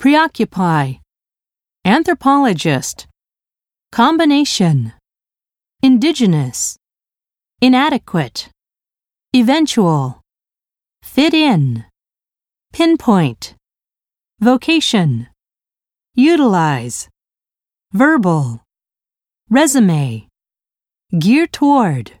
preoccupy, anthropologist, combination, indigenous, inadequate, eventual, fit in, pinpoint, vocation, utilize, verbal, resume, gear toward.